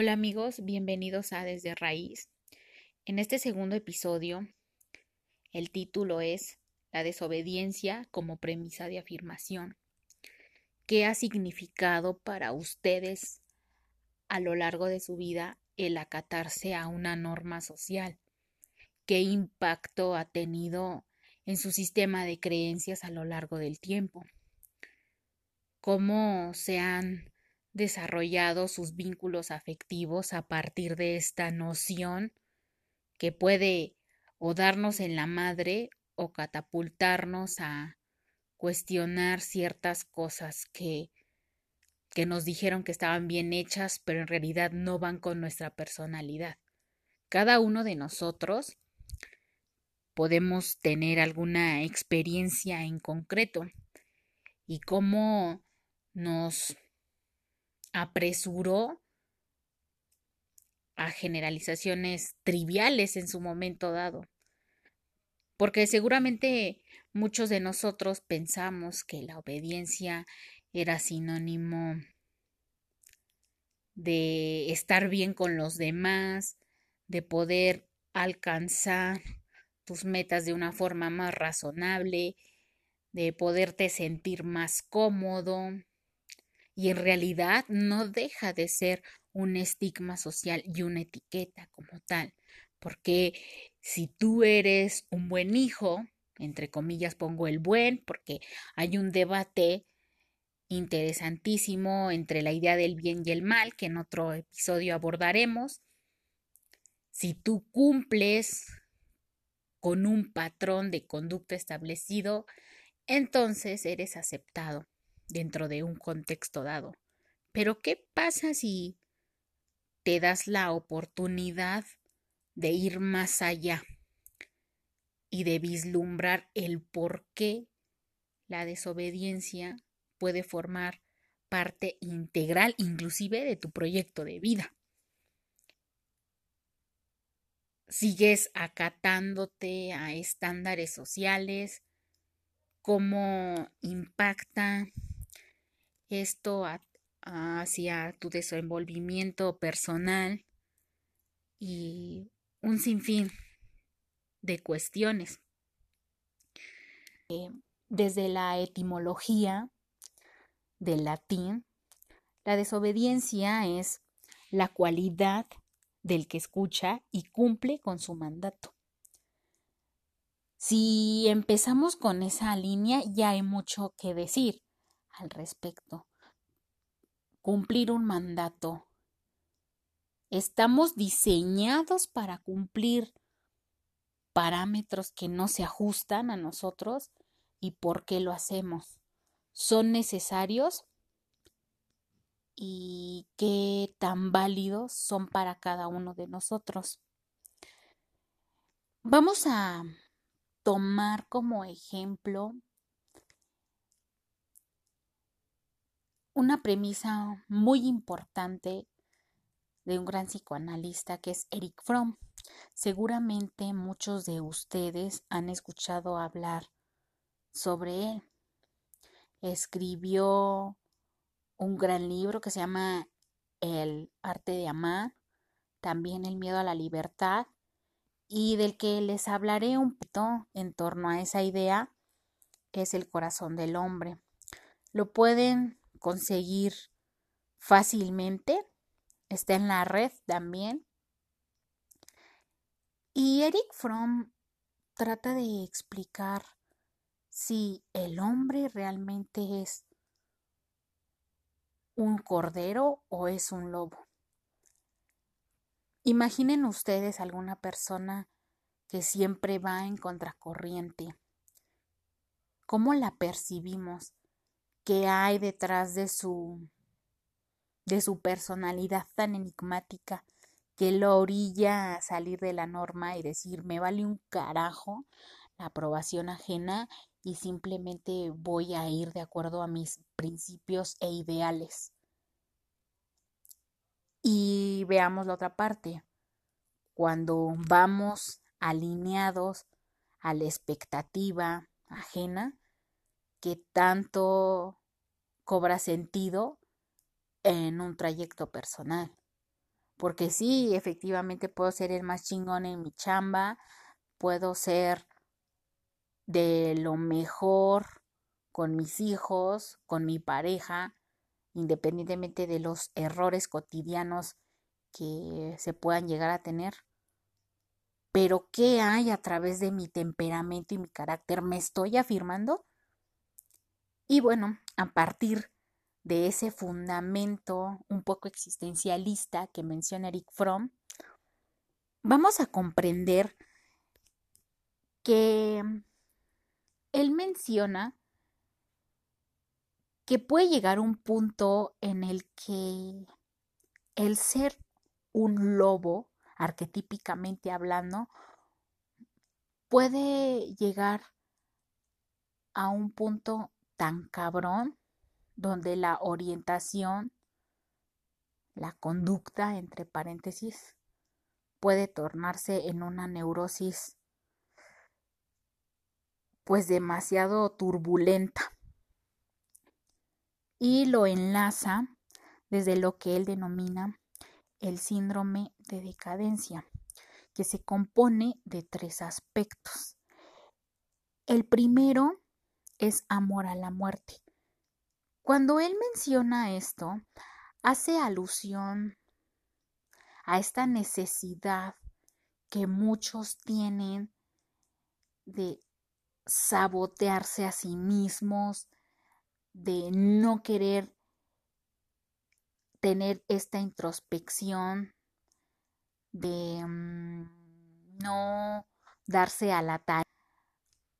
Hola amigos, bienvenidos a Desde Raíz. En este segundo episodio, el título es La desobediencia como premisa de afirmación. ¿Qué ha significado para ustedes a lo largo de su vida el acatarse a una norma social? ¿Qué impacto ha tenido en su sistema de creencias a lo largo del tiempo? ¿Cómo se han desarrollado sus vínculos afectivos a partir de esta noción que puede o darnos en la madre o catapultarnos a cuestionar ciertas cosas que que nos dijeron que estaban bien hechas, pero en realidad no van con nuestra personalidad. Cada uno de nosotros podemos tener alguna experiencia en concreto y cómo nos apresuró a generalizaciones triviales en su momento dado. Porque seguramente muchos de nosotros pensamos que la obediencia era sinónimo de estar bien con los demás, de poder alcanzar tus metas de una forma más razonable, de poderte sentir más cómodo, y en realidad no deja de ser un estigma social y una etiqueta como tal, porque si tú eres un buen hijo, entre comillas pongo el buen, porque hay un debate interesantísimo entre la idea del bien y el mal, que en otro episodio abordaremos. Si tú cumples con un patrón de conducta establecido, entonces eres aceptado dentro de un contexto dado. Pero ¿qué pasa si te das la oportunidad de ir más allá y de vislumbrar el por qué la desobediencia puede formar parte integral inclusive de tu proyecto de vida? sigues acatándote a estándares sociales, cómo impacta esto hacia tu desenvolvimiento personal y un sinfín de cuestiones. Eh, desde la etimología del latín, la desobediencia es la cualidad del que escucha y cumple con su mandato. Si empezamos con esa línea, ya hay mucho que decir al respecto. Cumplir un mandato. Estamos diseñados para cumplir parámetros que no se ajustan a nosotros y por qué lo hacemos. ¿Son necesarios? ¿Y qué tan válidos son para cada uno de nosotros? Vamos a tomar como ejemplo una premisa muy importante de un gran psicoanalista que es Eric Fromm. Seguramente muchos de ustedes han escuchado hablar sobre él. Escribió un gran libro que se llama El arte de amar, también El miedo a la libertad, y del que les hablaré un poquito en torno a esa idea, es el corazón del hombre. Lo pueden conseguir fácilmente. Está en la red también. Y Eric Fromm trata de explicar si el hombre realmente es un cordero o es un lobo. Imaginen ustedes alguna persona que siempre va en contracorriente. ¿Cómo la percibimos? Que hay detrás de su de su personalidad tan enigmática que lo orilla a salir de la norma y decir me vale un carajo la aprobación ajena y simplemente voy a ir de acuerdo a mis principios e ideales. Y veamos la otra parte. Cuando vamos alineados a la expectativa ajena, que tanto cobra sentido en un trayecto personal. Porque sí, efectivamente puedo ser el más chingón en mi chamba, puedo ser de lo mejor con mis hijos, con mi pareja, independientemente de los errores cotidianos que se puedan llegar a tener. Pero ¿qué hay a través de mi temperamento y mi carácter? ¿Me estoy afirmando? Y bueno, a partir de ese fundamento un poco existencialista que menciona Eric Fromm, vamos a comprender que él menciona que puede llegar un punto en el que el ser un lobo, arquetípicamente hablando, puede llegar a un punto tan cabrón donde la orientación, la conducta, entre paréntesis, puede tornarse en una neurosis pues demasiado turbulenta y lo enlaza desde lo que él denomina el síndrome de decadencia, que se compone de tres aspectos. El primero es amor a la muerte. Cuando él menciona esto, hace alusión a esta necesidad que muchos tienen de sabotearse a sí mismos, de no querer tener esta introspección, de mm, no darse a la tarea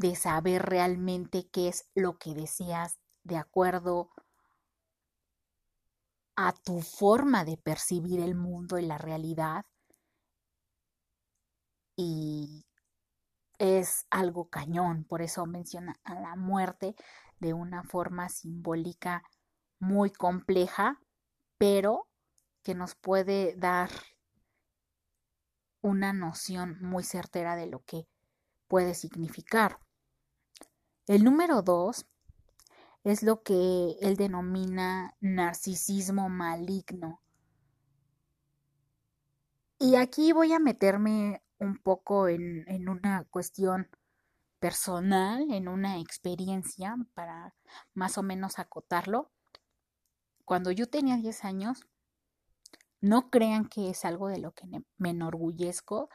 de saber realmente qué es lo que deseas de acuerdo a tu forma de percibir el mundo y la realidad. Y es algo cañón, por eso menciona a la muerte de una forma simbólica muy compleja, pero que nos puede dar una noción muy certera de lo que puede significar. El número dos es lo que él denomina narcisismo maligno. Y aquí voy a meterme un poco en, en una cuestión personal, en una experiencia para más o menos acotarlo. Cuando yo tenía 10 años, no crean que es algo de lo que me enorgullezco,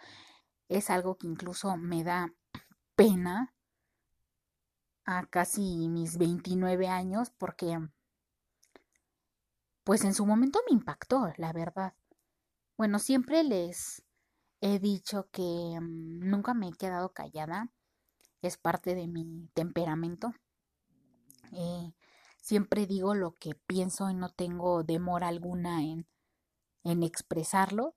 es algo que incluso me da pena a casi mis 29 años porque pues en su momento me impactó, la verdad. Bueno, siempre les he dicho que mm, nunca me he quedado callada, es parte de mi temperamento. Eh, siempre digo lo que pienso y no tengo demora alguna en, en expresarlo.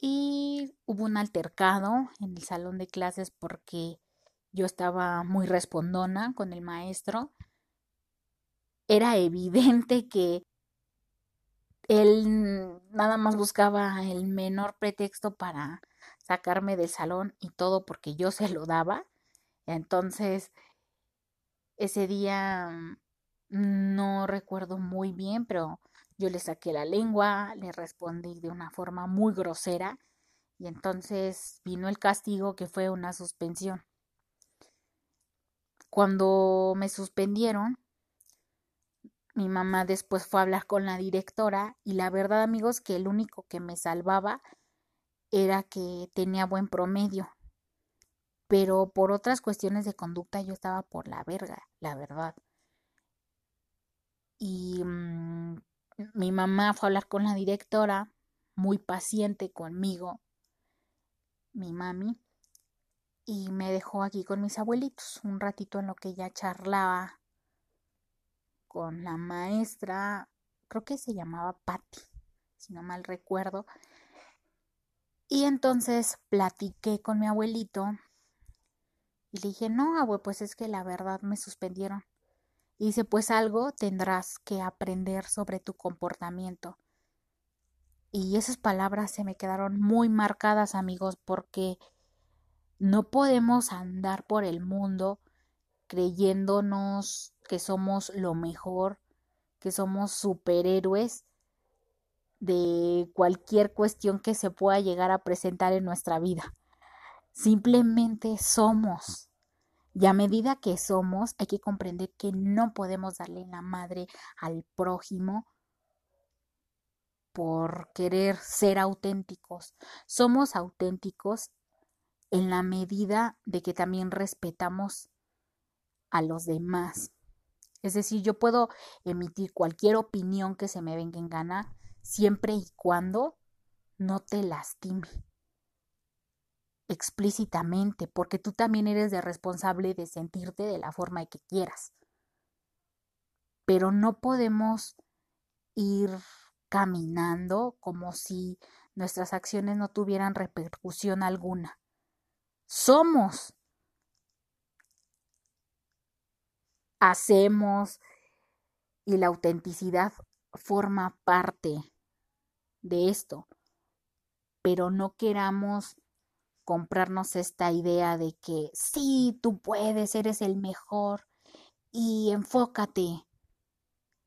Y hubo un altercado en el salón de clases porque yo estaba muy respondona con el maestro. Era evidente que él nada más buscaba el menor pretexto para sacarme del salón y todo porque yo se lo daba. Entonces, ese día mm, no recuerdo muy bien, pero yo le saqué la lengua, le respondí de una forma muy grosera y entonces vino el castigo que fue una suspensión. Cuando me suspendieron, mi mamá después fue a hablar con la directora y la verdad amigos que el único que me salvaba era que tenía buen promedio. Pero por otras cuestiones de conducta yo estaba por la verga, la verdad. Y mm, mi mamá fue a hablar con la directora, muy paciente conmigo, mi mami, y me dejó aquí con mis abuelitos un ratito en lo que ella charlaba con la maestra, creo que se llamaba Patty, si no mal recuerdo. Y entonces platiqué con mi abuelito y le dije, no, abue, pues es que la verdad me suspendieron. Y dice, pues algo tendrás que aprender sobre tu comportamiento. Y esas palabras se me quedaron muy marcadas, amigos, porque no podemos andar por el mundo creyéndonos que somos lo mejor, que somos superhéroes, de cualquier cuestión que se pueda llegar a presentar en nuestra vida. Simplemente somos. Y a medida que somos, hay que comprender que no podemos darle la madre al prójimo por querer ser auténticos. Somos auténticos en la medida de que también respetamos a los demás. Es decir, yo puedo emitir cualquier opinión que se me venga en gana siempre y cuando no te lastime explícitamente, porque tú también eres de responsable de sentirte de la forma que quieras. Pero no podemos ir caminando como si nuestras acciones no tuvieran repercusión alguna. Somos. Hacemos y la autenticidad forma parte de esto, pero no queramos comprarnos esta idea de que sí, tú puedes, eres el mejor y enfócate.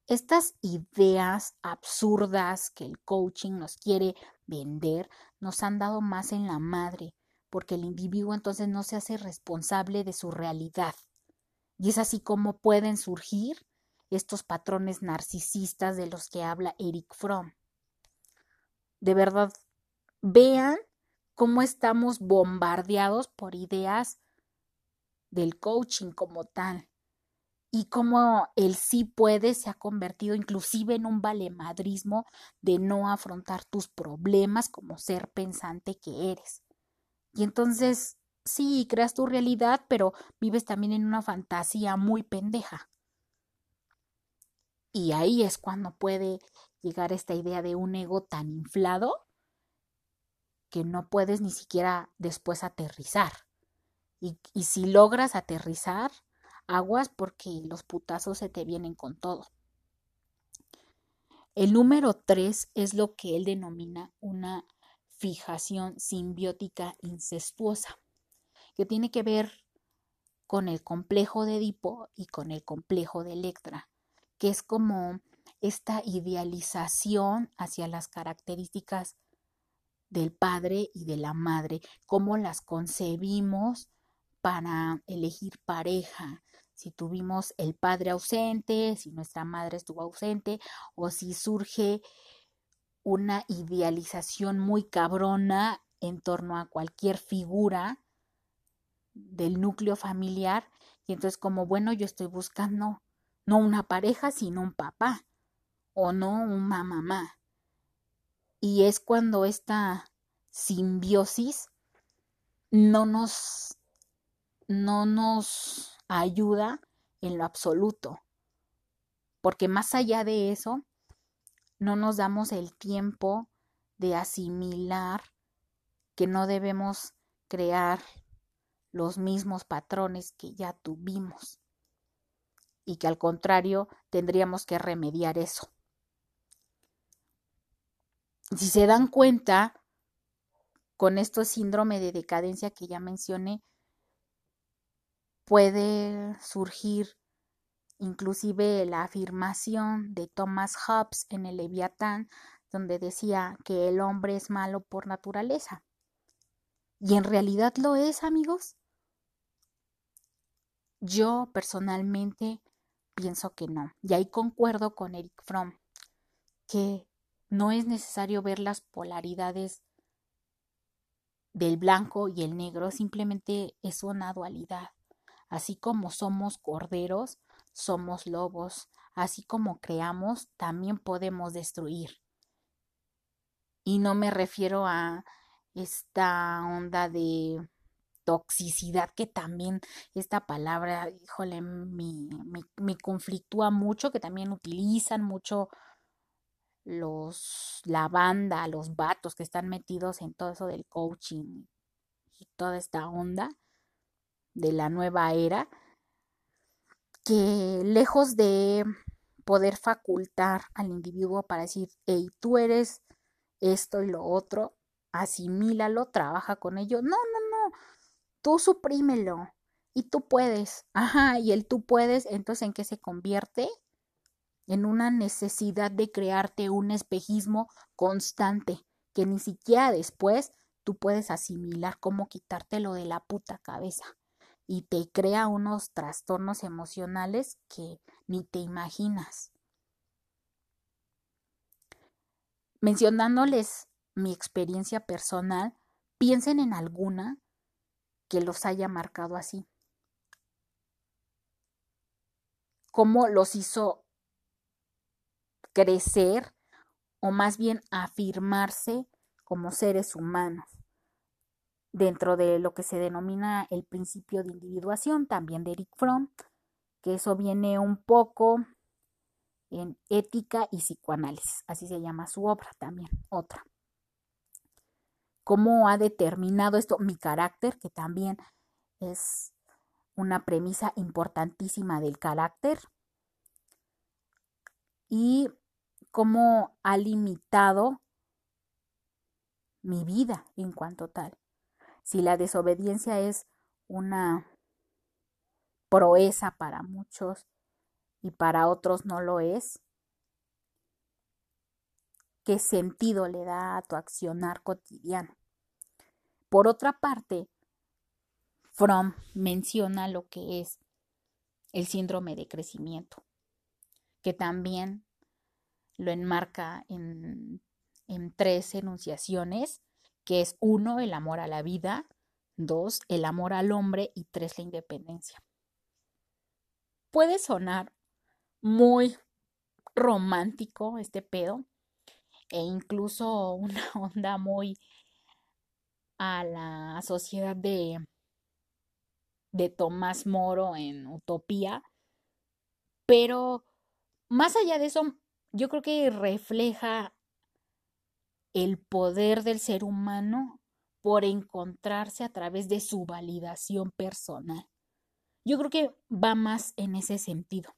Estas ideas absurdas que el coaching nos quiere vender nos han dado más en la madre, porque el individuo entonces no se hace responsable de su realidad. Y es así como pueden surgir estos patrones narcisistas de los que habla Eric Fromm. De verdad, vean cómo estamos bombardeados por ideas del coaching como tal y cómo el sí puede se ha convertido inclusive en un valemadrismo de no afrontar tus problemas como ser pensante que eres. Y entonces, sí, creas tu realidad, pero vives también en una fantasía muy pendeja. Y ahí es cuando puede llegar esta idea de un ego tan inflado que no puedes ni siquiera después aterrizar. Y, y si logras aterrizar, aguas porque los putazos se te vienen con todo. El número tres es lo que él denomina una fijación simbiótica incestuosa, que tiene que ver con el complejo de Edipo y con el complejo de Electra, que es como esta idealización hacia las características del padre y de la madre, cómo las concebimos para elegir pareja, si tuvimos el padre ausente, si nuestra madre estuvo ausente o si surge una idealización muy cabrona en torno a cualquier figura del núcleo familiar y entonces como bueno yo estoy buscando no una pareja sino un papá o no una mamá. Y es cuando esta simbiosis no nos, no nos ayuda en lo absoluto, porque más allá de eso, no nos damos el tiempo de asimilar que no debemos crear los mismos patrones que ya tuvimos y que al contrario tendríamos que remediar eso. Si se dan cuenta, con este síndrome de decadencia que ya mencioné, puede surgir inclusive la afirmación de Thomas Hobbes en el Leviatán, donde decía que el hombre es malo por naturaleza. ¿Y en realidad lo es, amigos? Yo personalmente pienso que no. Y ahí concuerdo con Eric Fromm, que no es necesario ver las polaridades del blanco y el negro, simplemente es una dualidad. Así como somos corderos, somos lobos, así como creamos, también podemos destruir. Y no me refiero a esta onda de toxicidad que también esta palabra, híjole, me, me, me conflictúa mucho, que también utilizan mucho los, la banda, los vatos que están metidos en todo eso del coaching y toda esta onda de la nueva era, que lejos de poder facultar al individuo para decir, hey, tú eres esto y lo otro, asimílalo, trabaja con ello. No, no, no, tú suprímelo y tú puedes. Ajá, y el tú puedes, entonces, ¿en qué se convierte? en una necesidad de crearte un espejismo constante que ni siquiera después tú puedes asimilar cómo quitártelo de la puta cabeza y te crea unos trastornos emocionales que ni te imaginas. Mencionándoles mi experiencia personal, piensen en alguna que los haya marcado así. ¿Cómo los hizo crecer o más bien afirmarse como seres humanos? Dentro de lo que se denomina el principio de individuación, también de Eric Fromm, que eso viene un poco en ética y psicoanálisis, así se llama su obra también, otra. ¿Cómo ha determinado esto mi carácter, que también es una premisa importantísima del carácter? Y cómo ha limitado mi vida en cuanto tal si la desobediencia es una proeza para muchos y para otros no lo es, ¿qué sentido le da a tu accionar cotidiano? Por otra parte, Fromm menciona lo que es el síndrome de crecimiento, que también lo enmarca en, tres enunciaciones que es uno, el amor a la vida, dos, el amor al hombre y tres, la independencia. Puede sonar muy romántico este pedo e incluso una onda muy a la sociedad de, de Tomás Moro en Utopía, pero más allá de eso, yo creo que refleja el poder del ser humano por encontrarse a través de su validación personal. Yo creo que va más en ese sentido.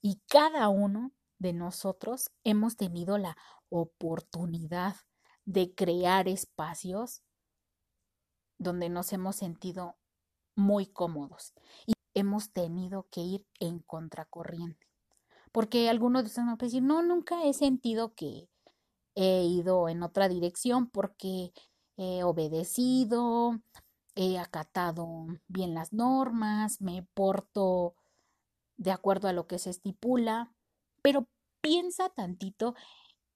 Y cada uno de nosotros hemos tenido la oportunidad de crear espacios donde nos hemos sentido muy cómodos y hemos tenido que ir en contracorriente. Porque algunos de ustedes me pueden decir, no, nunca he sentido que, he ido en otra dirección porque he obedecido, he acatado bien las normas, me porto de acuerdo a lo que se estipula, pero piensa tantito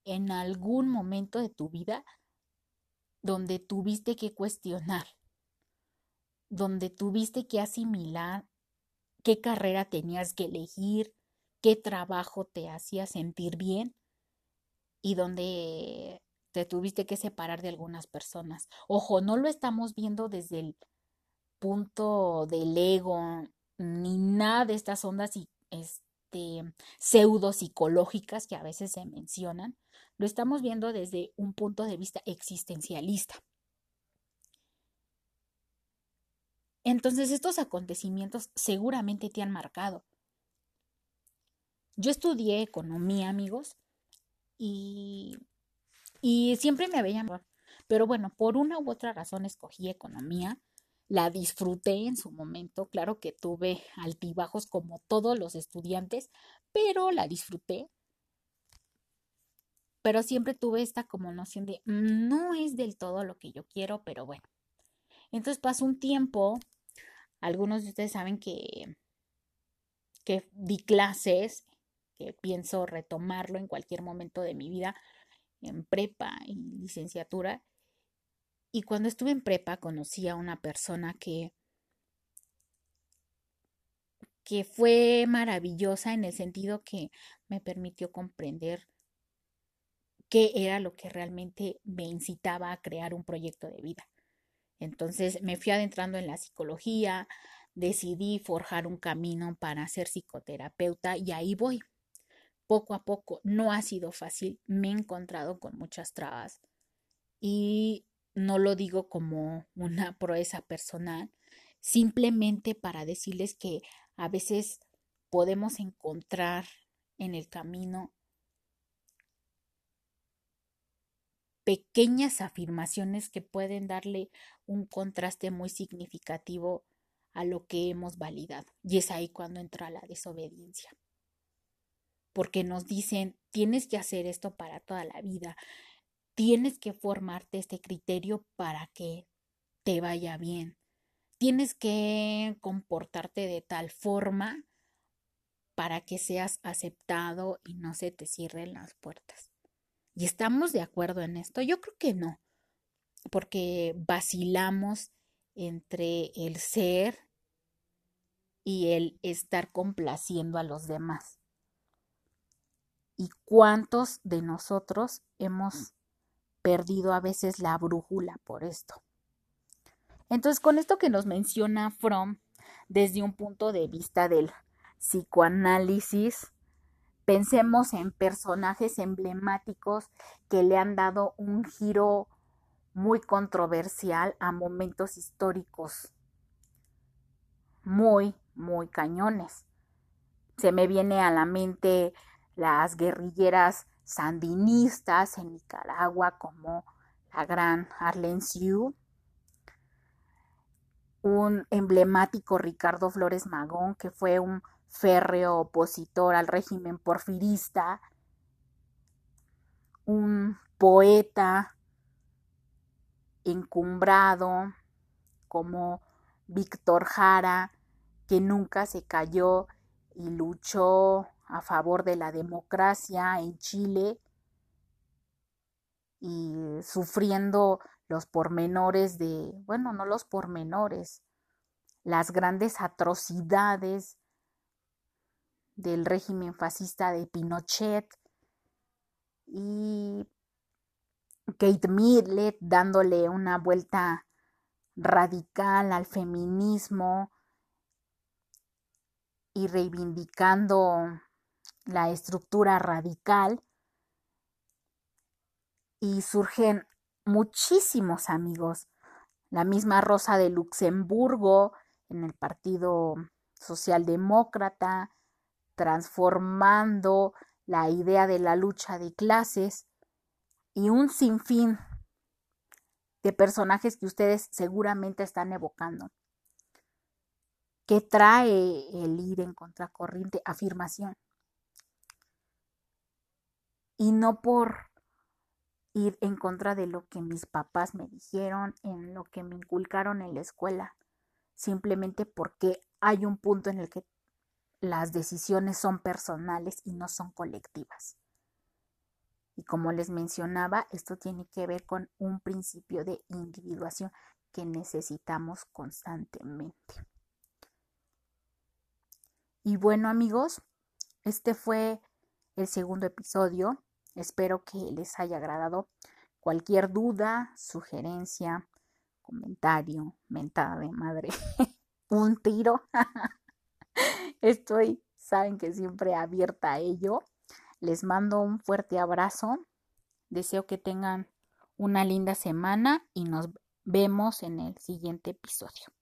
en algún momento de tu vida donde tuviste que cuestionar, donde tuviste que asimilar qué carrera tenías que elegir, qué trabajo te hacía sentir bien y donde te tuviste que separar de algunas personas. Ojo, no lo estamos viendo desde el punto del ego ni nada de estas ondas este, pseudo psicológicas que a veces se mencionan. Lo estamos viendo desde un punto de vista existencialista. Entonces estos acontecimientos seguramente te han marcado. Yo estudié economía, amigos, y, y siempre me había. Pero bueno, por una u otra razón escogí economía. La disfruté en su momento. Claro que tuve altibajos como todos los estudiantes, pero la disfruté. Pero siempre tuve esta como noción de mm, no es del todo lo que yo quiero, pero bueno. Entonces pasó un tiempo. Algunos de ustedes saben que, que di clases que pienso retomarlo en cualquier momento de mi vida, en prepa y licenciatura. Y cuando estuve en prepa conocí a una persona que, que fue maravillosa en el sentido que me permitió comprender qué era lo que realmente me incitaba a crear un proyecto de vida. Entonces me fui adentrando en la psicología, decidí forjar un camino para ser psicoterapeuta y ahí voy poco a poco. No ha sido fácil, me he encontrado con muchas trabas y no lo digo como una proeza personal, simplemente para decirles que a veces podemos encontrar en el camino pequeñas afirmaciones que pueden darle un contraste muy significativo a lo que hemos validado. Y es ahí cuando entra la desobediencia porque nos dicen, tienes que hacer esto para toda la vida, tienes que formarte este criterio para que te vaya bien, tienes que comportarte de tal forma para que seas aceptado y no se te cierren las puertas. ¿Y estamos de acuerdo en esto? Yo creo que no, porque vacilamos entre el ser y el estar complaciendo a los demás. ¿Y cuántos de nosotros hemos perdido a veces la brújula por esto? Entonces, con esto que nos menciona Fromm, desde un punto de vista del psicoanálisis, pensemos en personajes emblemáticos que le han dado un giro muy controversial a momentos históricos muy, muy cañones. Se me viene a la mente las guerrilleras sandinistas en Nicaragua como la gran Arlen Siu, un emblemático Ricardo Flores Magón que fue un férreo opositor al régimen porfirista, un poeta encumbrado como Víctor Jara, que nunca se cayó y luchó a favor de la democracia en Chile y sufriendo los pormenores de, bueno, no los pormenores, las grandes atrocidades del régimen fascista de Pinochet y Kate Midlet dándole una vuelta radical al feminismo y reivindicando la estructura radical y surgen muchísimos amigos. La misma Rosa de Luxemburgo en el Partido Socialdemócrata, transformando la idea de la lucha de clases y un sinfín de personajes que ustedes seguramente están evocando. ¿Qué trae el ir en contracorriente? Afirmación. Y no por ir en contra de lo que mis papás me dijeron, en lo que me inculcaron en la escuela, simplemente porque hay un punto en el que las decisiones son personales y no son colectivas. Y como les mencionaba, esto tiene que ver con un principio de individuación que necesitamos constantemente. Y bueno amigos, este fue el segundo episodio. Espero que les haya agradado. Cualquier duda, sugerencia, comentario, mentada de madre, un tiro. Estoy, saben que siempre abierta a ello. Les mando un fuerte abrazo. Deseo que tengan una linda semana y nos vemos en el siguiente episodio.